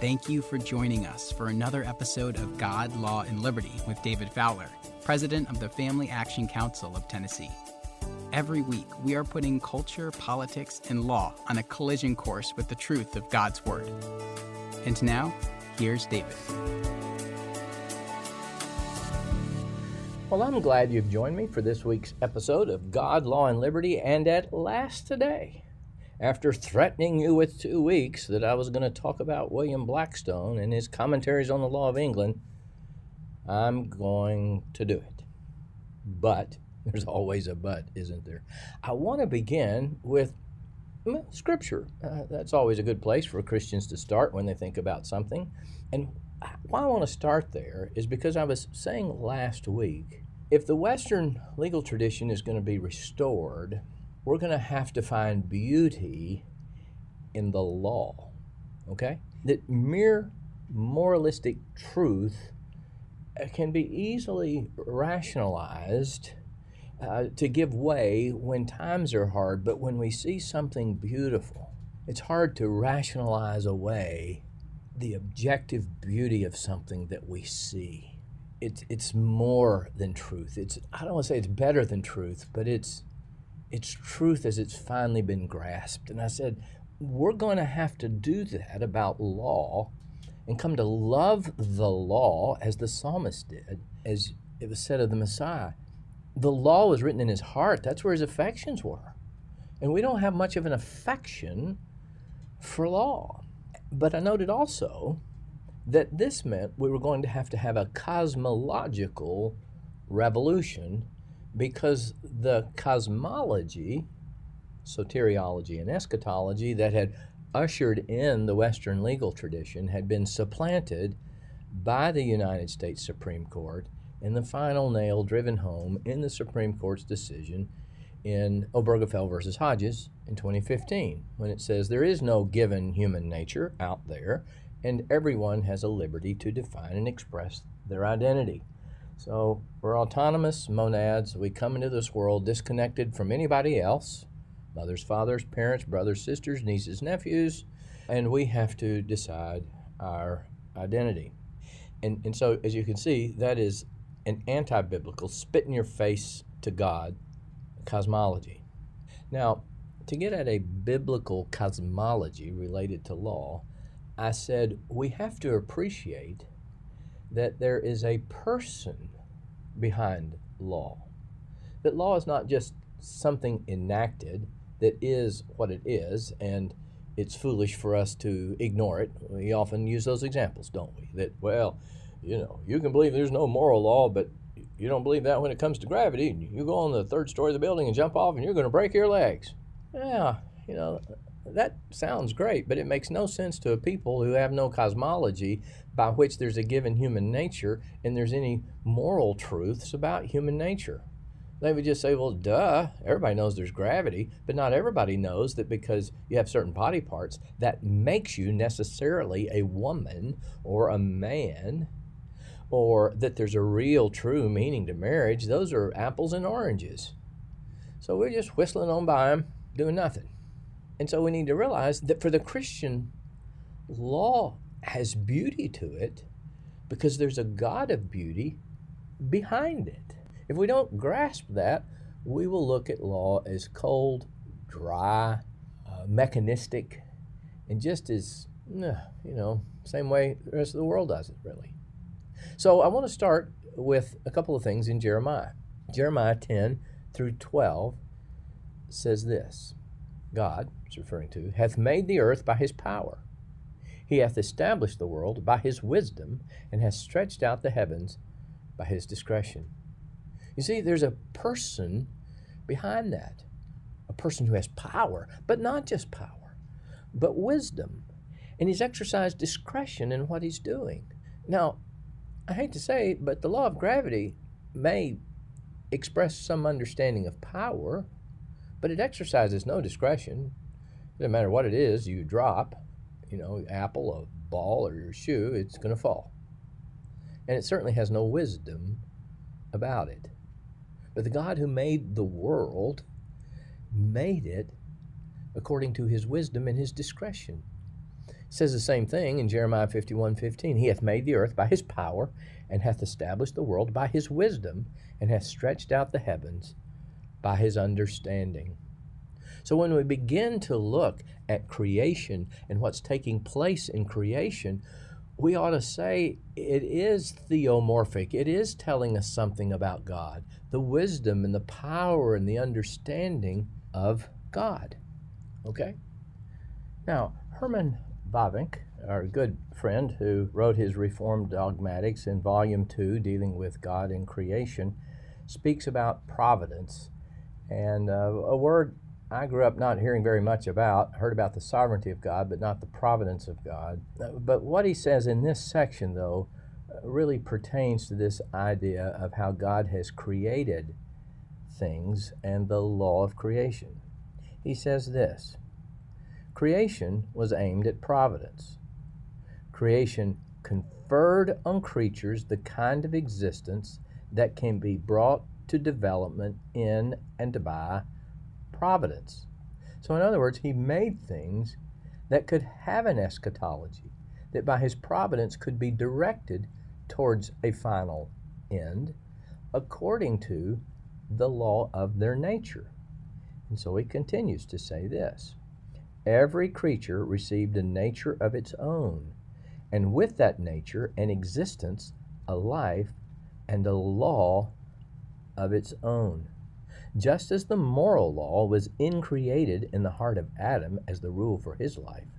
Thank you for joining us for another episode of God, Law, and Liberty with David Fowler, President of the Family Action Council of Tennessee. Every week, we are putting culture, politics, and law on a collision course with the truth of God's Word. And now, here's David. Well, I'm glad you've joined me for this week's episode of God, Law, and Liberty, and at last today after threatening you with two weeks that I was going to talk about William Blackstone and his commentaries on the law of England, I'm going to do it. But, there's always a but, isn't there? I want to begin with Scripture. Uh, that's always a good place for Christians to start when they think about something. And why I want to start there is because I was saying last week if the Western legal tradition is going to be restored, we're going to have to find beauty in the law. Okay? That mere moralistic truth uh, can be easily rationalized uh, to give way when times are hard, but when we see something beautiful, it's hard to rationalize away the objective beauty of something that we see. It's, it's more than truth. It's, I don't want to say it's better than truth, but it's, its truth as it's finally been grasped. And I said, we're going to have to do that about law and come to love the law as the psalmist did, as it was said of the Messiah. The law was written in his heart, that's where his affections were. And we don't have much of an affection for law. But I noted also that this meant we were going to have to have a cosmological revolution because the cosmology, soteriology, and eschatology that had ushered in the Western legal tradition had been supplanted by the United States Supreme Court and the final nail driven home in the Supreme Court's decision in Obergefell versus Hodges in 2015 when it says there is no given human nature out there and everyone has a liberty to define and express their identity. So we're autonomous monads. We come into this world disconnected from anybody else mothers, fathers, parents, brothers, sisters, nieces, nephews, and we have to decide our identity. And, and so, as you can see, that is an anti biblical, spit in your face to God cosmology. Now, to get at a biblical cosmology related to law, I said we have to appreciate that there is a person behind law. That law is not just something enacted that is what it is, and it's foolish for us to ignore it. We often use those examples, don't we? That, well, you know, you can believe there's no moral law, but you don't believe that when it comes to gravity. You go on the third story of the building and jump off, and you're going to break your legs. Yeah, you know, that sounds great, but it makes no sense to a people who have no cosmology by which there's a given human nature and there's any moral truths about human nature. They would just say, well, duh, everybody knows there's gravity, but not everybody knows that because you have certain body parts, that makes you necessarily a woman or a man, or that there's a real, true meaning to marriage. Those are apples and oranges. So we're just whistling on by them, doing nothing. And so we need to realize that for the Christian, law has beauty to it because there's a God of beauty behind it. If we don't grasp that, we will look at law as cold, dry, uh, mechanistic, and just as, you know, same way the rest of the world does it, really. So I want to start with a couple of things in Jeremiah. Jeremiah 10 through 12 says this God, it's referring to, hath made the earth by his power. He hath established the world by his wisdom, and hath stretched out the heavens by his discretion. You see, there's a person behind that, a person who has power, but not just power, but wisdom. And he's exercised discretion in what he's doing. Now, I hate to say, but the law of gravity may express some understanding of power, but it exercises no discretion. It doesn't matter what it is you drop, you know, apple, a ball, or your shoe, it's going to fall. And it certainly has no wisdom about it. But the God who made the world made it according to his wisdom and his discretion. says the same thing in Jeremiah 51 15. He hath made the earth by his power, and hath established the world by his wisdom, and hath stretched out the heavens by his understanding. So when we begin to look at creation and what's taking place in creation, we ought to say it is theomorphic. It is telling us something about God, the wisdom and the power and the understanding of God. Okay? Now, Herman Bavinck, our good friend who wrote his Reformed Dogmatics in Volume 2, dealing with God and creation, speaks about providence. And uh, a word I grew up not hearing very much about, heard about the sovereignty of God, but not the providence of God. But what he says in this section, though, really pertains to this idea of how God has created things and the law of creation. He says this Creation was aimed at providence. Creation conferred on creatures the kind of existence that can be brought to development in and by providence. So, in other words, he made things that could have an eschatology, that by his providence could be directed towards a final end according to the law of their nature. And so he continues to say this Every creature received a nature of its own, and with that nature, an existence, a life, and a law of its own. Just as the moral law was increated in the heart of Adam as the rule for his life,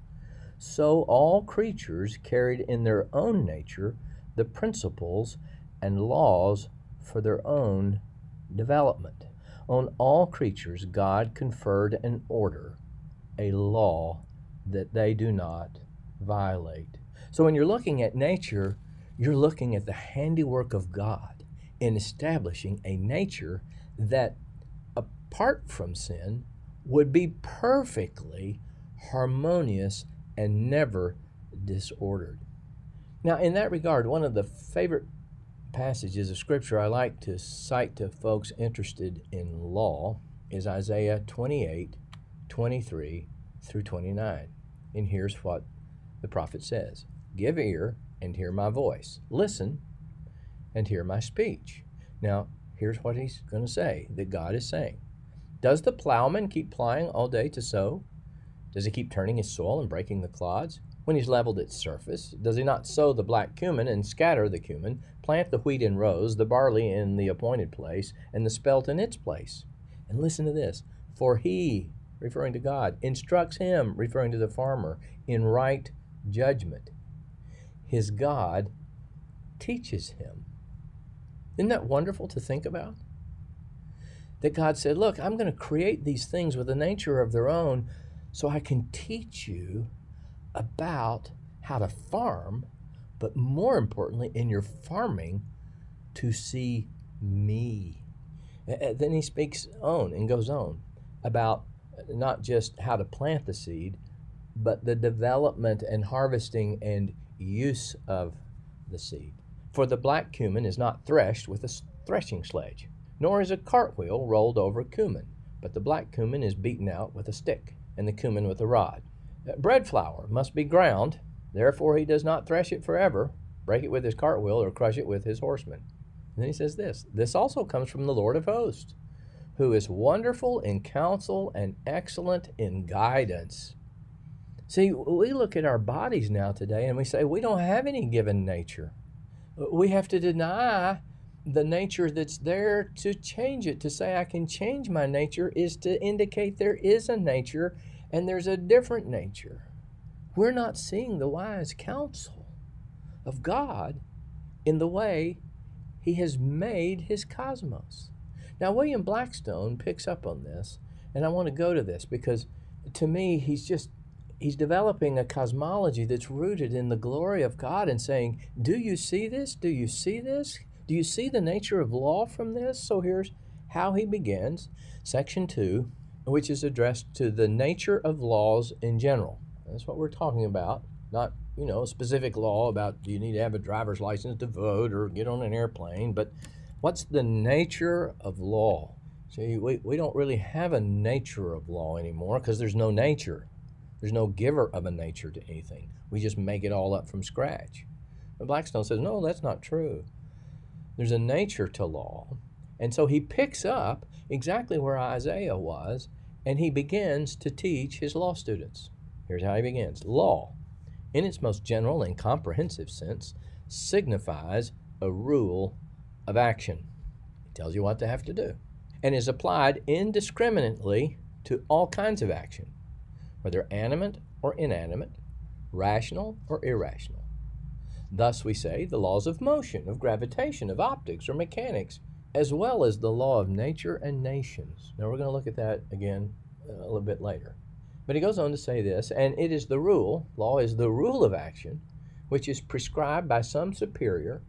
so all creatures carried in their own nature the principles and laws for their own development. On all creatures, God conferred an order, a law that they do not violate. So when you're looking at nature, you're looking at the handiwork of God in establishing a nature that apart from sin, would be perfectly harmonious and never disordered. Now, in that regard, one of the favorite passages of Scripture I like to cite to folks interested in law is Isaiah 28 23 through 29. And here's what the prophet says Give ear and hear my voice, listen and hear my speech. Now, here's what he's going to say that God is saying does the plowman keep plying all day to sow? Does he keep turning his soil and breaking the clods? When he's leveled its surface, does he not sow the black cumin and scatter the cumin, plant the wheat in rows, the barley in the appointed place, and the spelt in its place? And listen to this For he, referring to God, instructs him, referring to the farmer, in right judgment. His God teaches him. Isn't that wonderful to think about? that God said, Look, I'm going to create these things with a nature of their own so I can teach you about how to farm, but more importantly, in your farming, to see me. And then he speaks on and goes on about not just how to plant the seed, but the development and harvesting and use of the seed. For the black cumin is not threshed with a threshing sledge nor is a cartwheel rolled over cumin, but the black cumin is beaten out with a stick, and the cumin with a rod. Bread flour must be ground, therefore he does not thresh it forever, break it with his cartwheel, or crush it with his horsemen. And then he says this This also comes from the Lord of hosts, who is wonderful in counsel and excellent in guidance. See, we look at our bodies now today and we say we don't have any given nature. We have to deny the nature that's there to change it. To say I can change my nature is to indicate there is a nature and there's a different nature. We're not seeing the wise counsel of God in the way He has made His cosmos. Now, William Blackstone picks up on this, and I want to go to this because to me, he's just he's developing a cosmology that's rooted in the glory of God and saying, Do you see this? Do you see this? Do you see the nature of law from this? So here's how he begins, section 2, which is addressed to the nature of laws in general. That's what we're talking about, not, you know, a specific law about do you need to have a driver's license to vote or get on an airplane, but what's the nature of law? See, we, we don't really have a nature of law anymore because there's no nature. There's no giver of a nature to anything. We just make it all up from scratch. But Blackstone says, no, that's not true. There's a nature to law. And so he picks up exactly where Isaiah was and he begins to teach his law students. Here's how he begins Law, in its most general and comprehensive sense, signifies a rule of action. It tells you what to have to do and is applied indiscriminately to all kinds of action, whether animate or inanimate, rational or irrational. Thus, we say the laws of motion, of gravitation, of optics or mechanics, as well as the law of nature and nations. Now, we're going to look at that again uh, a little bit later. But he goes on to say this, and it is the rule, law is the rule of action, which is prescribed by some superior,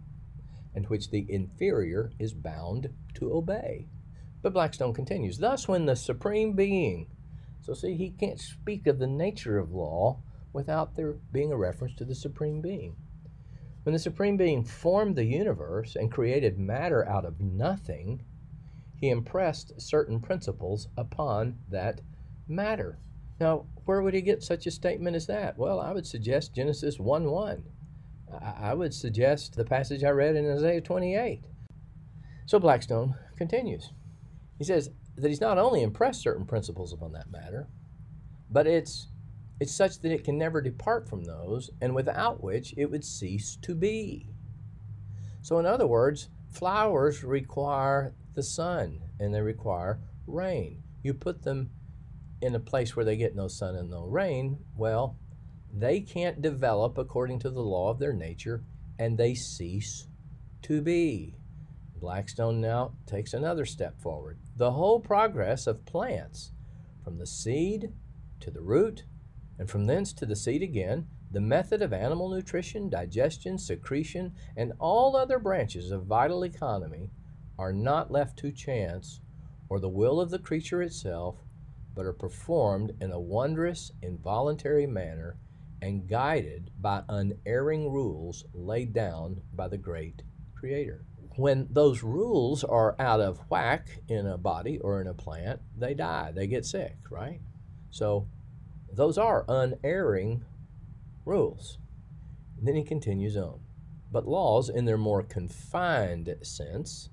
and which the inferior is bound to obey. But Blackstone continues Thus, when the Supreme Being, so see, he can't speak of the nature of law without there being a reference to the Supreme Being. When the Supreme Being formed the universe and created matter out of nothing, he impressed certain principles upon that matter. Now, where would he get such a statement as that? Well, I would suggest Genesis 1 1. I would suggest the passage I read in Isaiah 28. So Blackstone continues. He says that he's not only impressed certain principles upon that matter, but it's it's such that it can never depart from those, and without which it would cease to be. So, in other words, flowers require the sun and they require rain. You put them in a place where they get no sun and no rain, well, they can't develop according to the law of their nature and they cease to be. Blackstone now takes another step forward. The whole progress of plants, from the seed to the root, and from thence to the seed again, the method of animal nutrition, digestion, secretion, and all other branches of vital economy are not left to chance or the will of the creature itself, but are performed in a wondrous, involuntary manner and guided by unerring rules laid down by the great Creator when those rules are out of whack in a body or in a plant, they die, they get sick, right? So those are unerring rules. And then he continues on. But laws, in their more confined sense,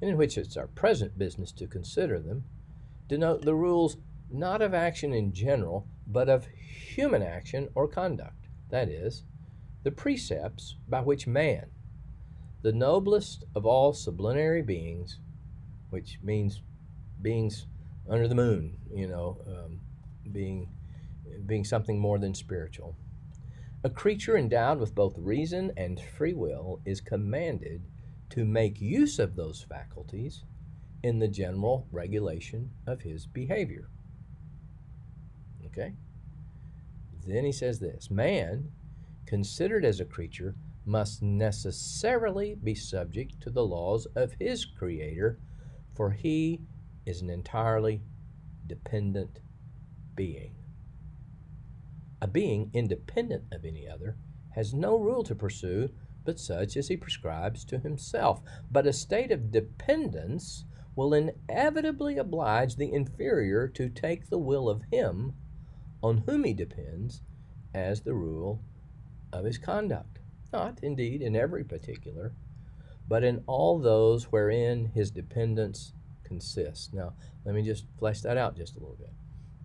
and in which it's our present business to consider them, denote the rules not of action in general, but of human action or conduct. That is, the precepts by which man, the noblest of all sublunary beings, which means beings under the moon, you know, um, being being something more than spiritual. A creature endowed with both reason and free will is commanded to make use of those faculties in the general regulation of his behavior. Okay? Then he says this Man, considered as a creature, must necessarily be subject to the laws of his Creator, for he is an entirely dependent being. A being independent of any other has no rule to pursue but such as he prescribes to himself. But a state of dependence will inevitably oblige the inferior to take the will of him on whom he depends as the rule of his conduct not indeed in every particular, but in all those wherein his dependence consists. Now, let me just flesh that out just a little bit.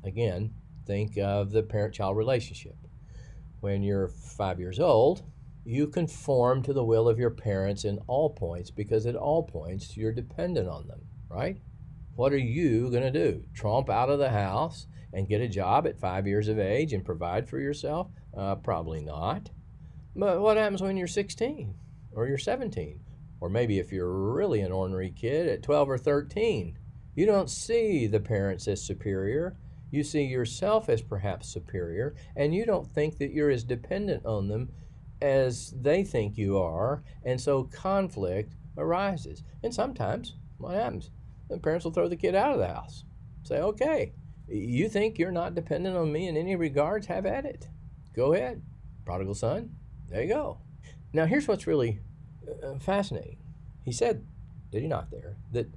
Again, think of the parent child relationship. When you're five years old, you conform to the will of your parents in all points because at all points you're dependent on them, right? What are you going to do? Tromp out of the house and get a job at five years of age and provide for yourself? Uh, probably not. But what happens when you're 16 or you're 17? Or maybe if you're really an ornery kid at 12 or 13, you don't see the parents as superior. You see yourself as perhaps superior, and you don't think that you're as dependent on them as they think you are, and so conflict arises. And sometimes what happens? The parents will throw the kid out of the house. Say, okay, you think you're not dependent on me in any regards? Have at it. Go ahead. Prodigal son, there you go. Now, here's what's really uh, fascinating. He said, did he not there, that,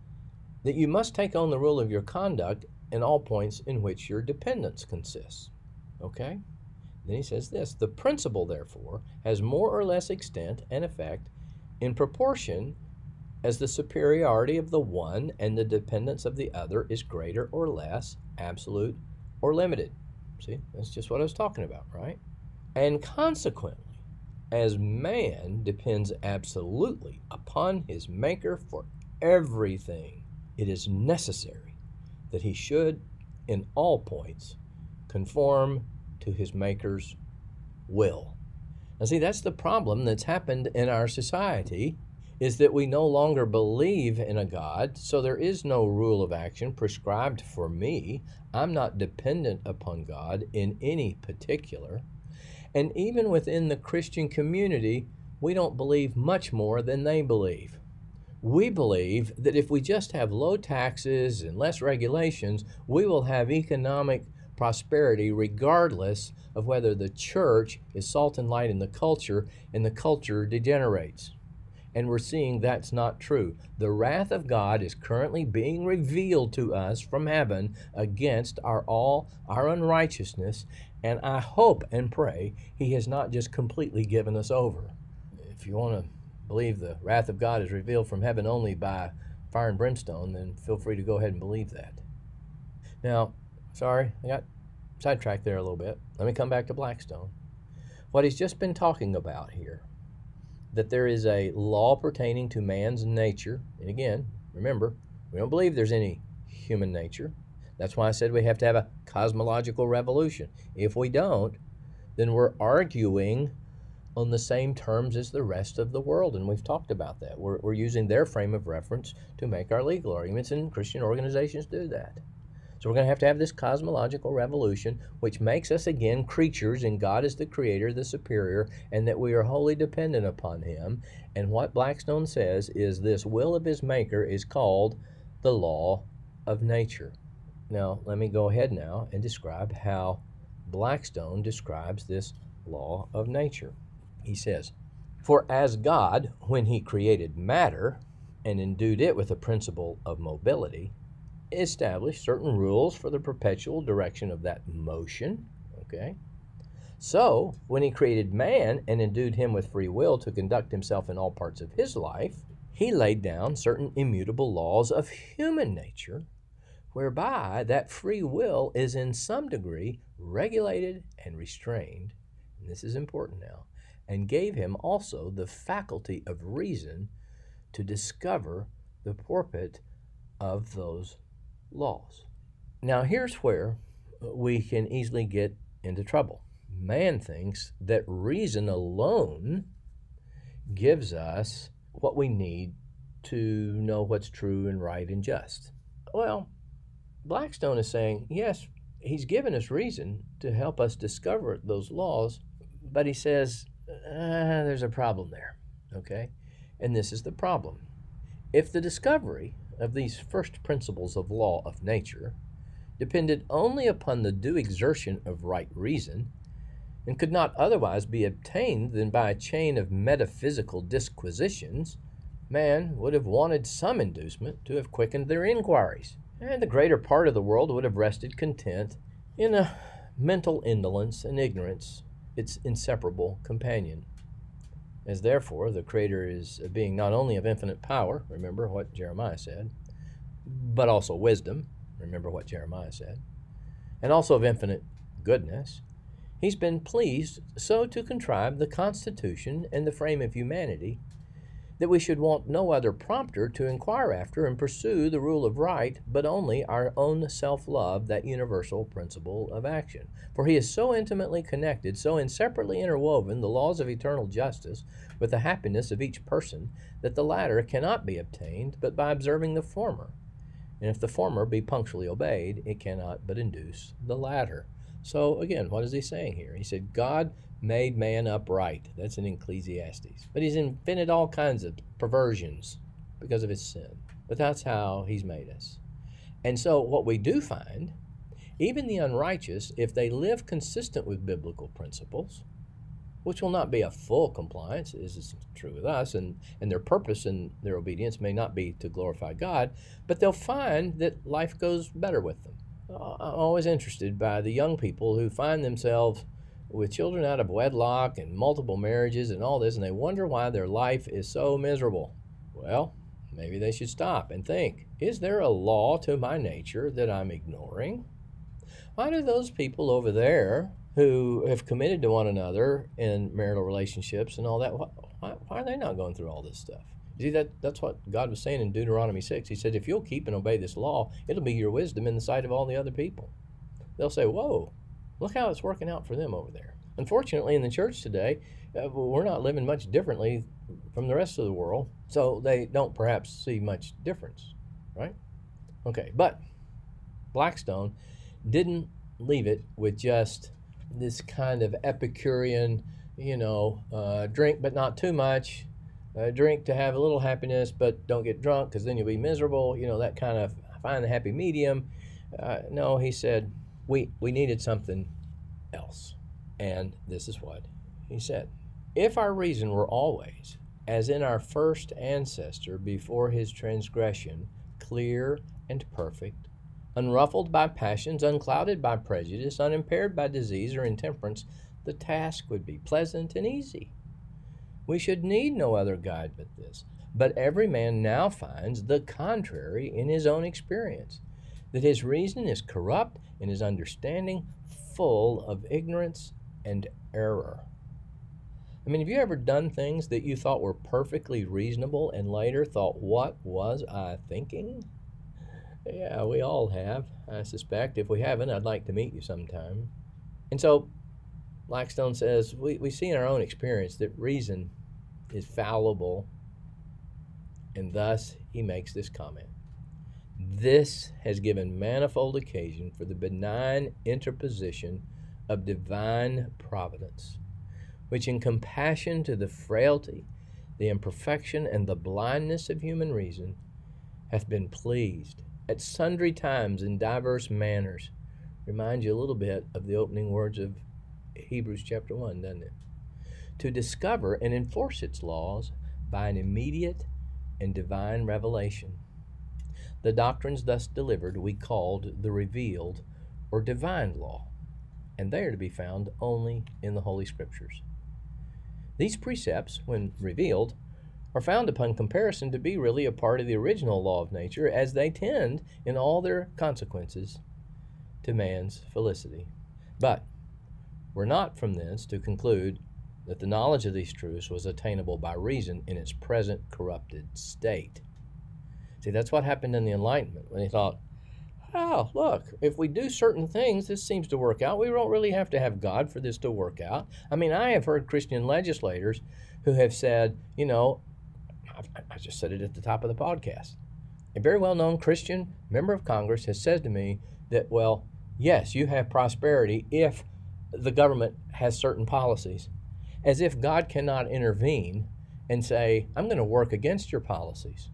that you must take on the rule of your conduct in all points in which your dependence consists. Okay? Then he says this The principle, therefore, has more or less extent and effect in proportion as the superiority of the one and the dependence of the other is greater or less, absolute or limited. See, that's just what I was talking about, right? And consequently, as man depends absolutely upon his Maker for everything, it is necessary that he should, in all points, conform to his Maker's will. Now, see, that's the problem that's happened in our society is that we no longer believe in a God, so there is no rule of action prescribed for me. I'm not dependent upon God in any particular. And even within the Christian community, we don't believe much more than they believe. We believe that if we just have low taxes and less regulations, we will have economic prosperity regardless of whether the church is salt and light in the culture and the culture degenerates and we're seeing that's not true. The wrath of God is currently being revealed to us from heaven against our all our unrighteousness, and I hope and pray he has not just completely given us over. If you want to believe the wrath of God is revealed from heaven only by fire and brimstone, then feel free to go ahead and believe that. Now, sorry, I got sidetracked there a little bit. Let me come back to Blackstone. What he's just been talking about here that there is a law pertaining to man's nature. And again, remember, we don't believe there's any human nature. That's why I said we have to have a cosmological revolution. If we don't, then we're arguing on the same terms as the rest of the world. And we've talked about that. We're, we're using their frame of reference to make our legal arguments, and Christian organizations do that. So we're going to have to have this cosmological revolution, which makes us again creatures, and God is the creator, the superior, and that we are wholly dependent upon Him. And what Blackstone says is this will of His Maker is called the law of nature. Now, let me go ahead now and describe how Blackstone describes this law of nature. He says, For as God, when He created matter and endued it with a principle of mobility, established certain rules for the perpetual direction of that motion. Okay? So, when he created man and endued him with free will to conduct himself in all parts of his life, he laid down certain immutable laws of human nature, whereby that free will is in some degree regulated and restrained. And this is important now. And gave him also the faculty of reason to discover the purport of those laws. Now, here's where we can easily get into trouble. Man thinks that reason alone gives us what we need to know what's true and right and just. Well, Blackstone is saying, yes, he's given us reason to help us discover those laws, but he says uh, there's a problem there, okay? And this is the problem. If the discovery of these first principles of law of nature depended only upon the due exertion of right reason, and could not otherwise be obtained than by a chain of metaphysical disquisitions, man would have wanted some inducement to have quickened their inquiries, and the greater part of the world would have rested content in a mental indolence and ignorance, its inseparable companion. As therefore the Creator is a being not only of infinite power, remember what Jeremiah said, but also wisdom, remember what Jeremiah said, and also of infinite goodness, he's been pleased so to contrive the constitution and the frame of humanity that we should want no other prompter to inquire after and pursue the rule of right, but only our own self love, that universal principle of action. For he is so intimately connected, so inseparably interwoven, the laws of eternal justice, with the happiness of each person, that the latter cannot be obtained but by observing the former. And if the former be punctually obeyed, it cannot but induce the latter. So, again, what is he saying here? He said, God made man upright. That's in Ecclesiastes. But he's invented all kinds of perversions because of his sin. But that's how he's made us. And so, what we do find, even the unrighteous, if they live consistent with biblical principles, which will not be a full compliance, as is true with us, and, and their purpose and their obedience may not be to glorify God, but they'll find that life goes better with them I'm always interested by the young people who find themselves with children out of wedlock and multiple marriages and all this, and they wonder why their life is so miserable. Well, maybe they should stop and think is there a law to my nature that I'm ignoring? Why do those people over there who have committed to one another in marital relationships and all that, why, why are they not going through all this stuff? See, that, that's what God was saying in Deuteronomy 6. He said, if you'll keep and obey this law, it'll be your wisdom in the sight of all the other people. They'll say, whoa, look how it's working out for them over there. Unfortunately, in the church today, uh, we're not living much differently from the rest of the world, so they don't perhaps see much difference, right? Okay, but Blackstone didn't leave it with just this kind of Epicurean, you know, uh, drink but not too much, uh, drink to have a little happiness but don't get drunk because then you'll be miserable, you know, that kind of find the happy medium. Uh, no, he said, we, we needed something else. And this is what he said If our reason were always, as in our first ancestor before his transgression, clear and perfect, unruffled by passions, unclouded by prejudice, unimpaired by disease or intemperance, the task would be pleasant and easy. We should need no other guide but this. But every man now finds the contrary in his own experience, that his reason is corrupt and his understanding full of ignorance and error. I mean, have you ever done things that you thought were perfectly reasonable and later thought, what was I thinking? Yeah, we all have, I suspect. If we haven't, I'd like to meet you sometime. And so, Blackstone says, we, we see in our own experience that reason is fallible, and thus he makes this comment. This has given manifold occasion for the benign interposition of divine providence, which in compassion to the frailty, the imperfection, and the blindness of human reason, hath been pleased at sundry times in diverse manners. Reminds you a little bit of the opening words of Hebrews chapter 1, doesn't it? To discover and enforce its laws by an immediate and divine revelation. The doctrines thus delivered we called the revealed or divine law, and they are to be found only in the Holy Scriptures. These precepts, when revealed, are found upon comparison to be really a part of the original law of nature, as they tend, in all their consequences, to man's felicity. But we're not from this to conclude that the knowledge of these truths was attainable by reason in its present corrupted state. See, that's what happened in the Enlightenment when they thought, oh, look, if we do certain things, this seems to work out. We don't really have to have God for this to work out. I mean, I have heard Christian legislators who have said, you know, I just said it at the top of the podcast. A very well known Christian member of Congress has said to me that, well, yes, you have prosperity if the government has certain policies, as if God cannot intervene and say, I'm going to work against your policies.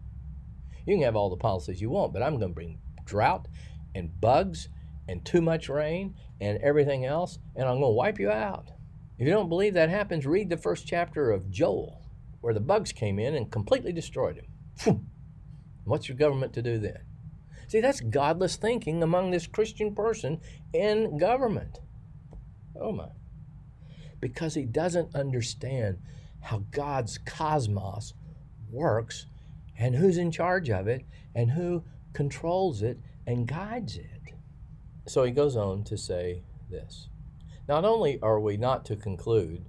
You can have all the policies you want, but I'm going to bring drought and bugs and too much rain and everything else, and I'm going to wipe you out. If you don't believe that happens, read the first chapter of Joel where the bugs came in and completely destroyed him. What's your government to do then? See, that's godless thinking among this Christian person in government. Oh my. Because he doesn't understand how God's cosmos works and who's in charge of it and who controls it and guides it. So he goes on to say this Not only are we not to conclude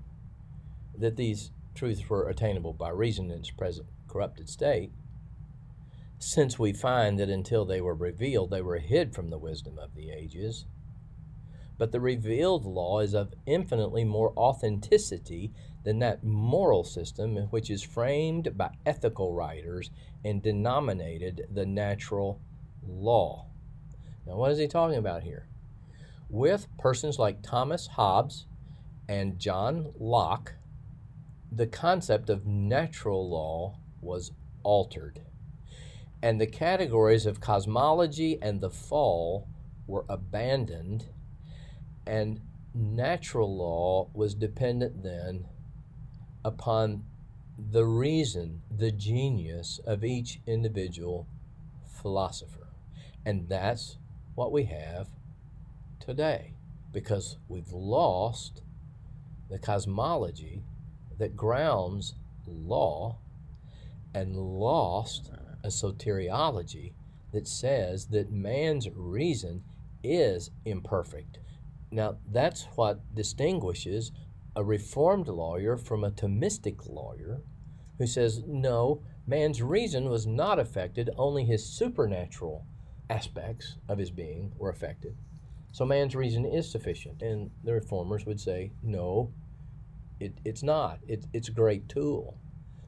that these truths were attainable by reason in its present corrupted state, since we find that until they were revealed, they were hid from the wisdom of the ages. But the revealed law is of infinitely more authenticity than that moral system which is framed by ethical writers and denominated the natural law. Now, what is he talking about here? With persons like Thomas Hobbes and John Locke, the concept of natural law was altered, and the categories of cosmology and the fall were abandoned, and natural law was dependent then upon the reason, the genius of each individual philosopher. And that's what we have today because we've lost the cosmology that grounds law and lost a soteriology that says that man's reason is imperfect. Now, that's what distinguishes a reformed lawyer from a Thomistic lawyer who says, no, man's reason was not affected, only his supernatural aspects of his being were affected. So man's reason is sufficient. And the reformers would say, no, it, it's not. It, it's a great tool.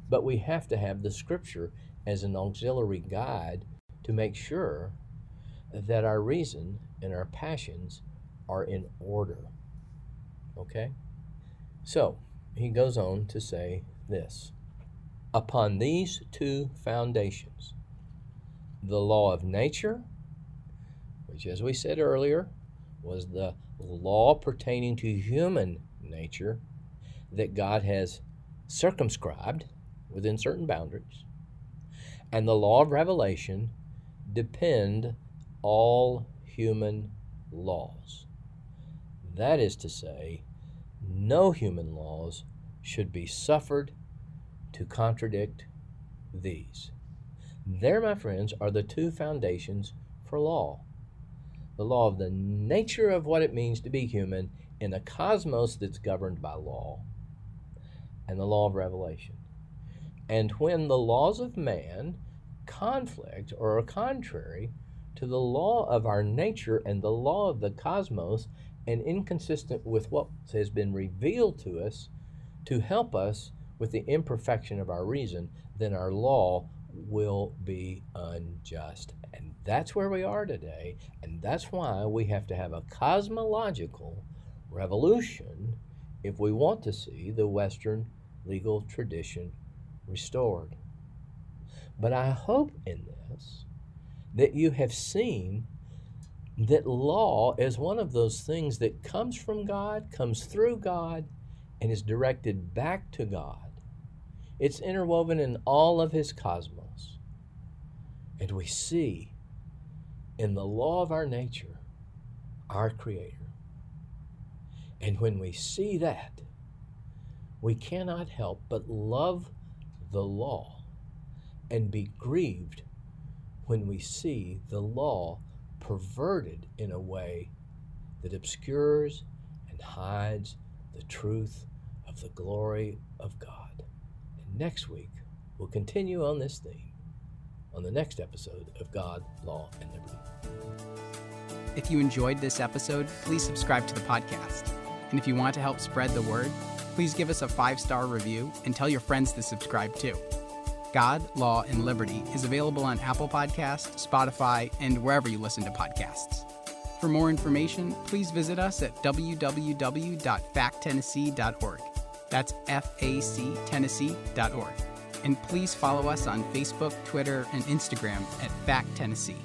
But we have to have the scripture as an auxiliary guide to make sure that our reason and our passions are in order. Okay? So, he goes on to say this Upon these two foundations, the law of nature, which, as we said earlier, was the law pertaining to human nature that God has circumscribed within certain boundaries, and the law of revelation depend all human laws. That is to say, no human laws should be suffered to contradict these. There, my friends, are the two foundations for law the law of the nature of what it means to be human in a cosmos that's governed by law, and the law of revelation. And when the laws of man conflict or are contrary to the law of our nature and the law of the cosmos, and inconsistent with what has been revealed to us to help us with the imperfection of our reason, then our law will be unjust. And that's where we are today. And that's why we have to have a cosmological revolution if we want to see the Western legal tradition restored. But I hope in this that you have seen that law is one of those things that comes from God, comes through God, and is directed back to God. It's interwoven in all of His cosmos. And we see in the law of our nature our Creator. And when we see that, we cannot help but love the law and be grieved when we see the law perverted in a way that obscures and hides the truth of the glory of God. And next week, we'll continue on this theme on the next episode of God, Law, and Liberty. If you enjoyed this episode, please subscribe to the podcast. And if you want to help spread the word, please give us a five star review and tell your friends to subscribe too. God, Law, and Liberty is available on Apple Podcasts, Spotify, and wherever you listen to podcasts. For more information, please visit us at www.facttennessee.org. That's factennessee.org. And please follow us on Facebook, Twitter, and Instagram at Fact Tennessee.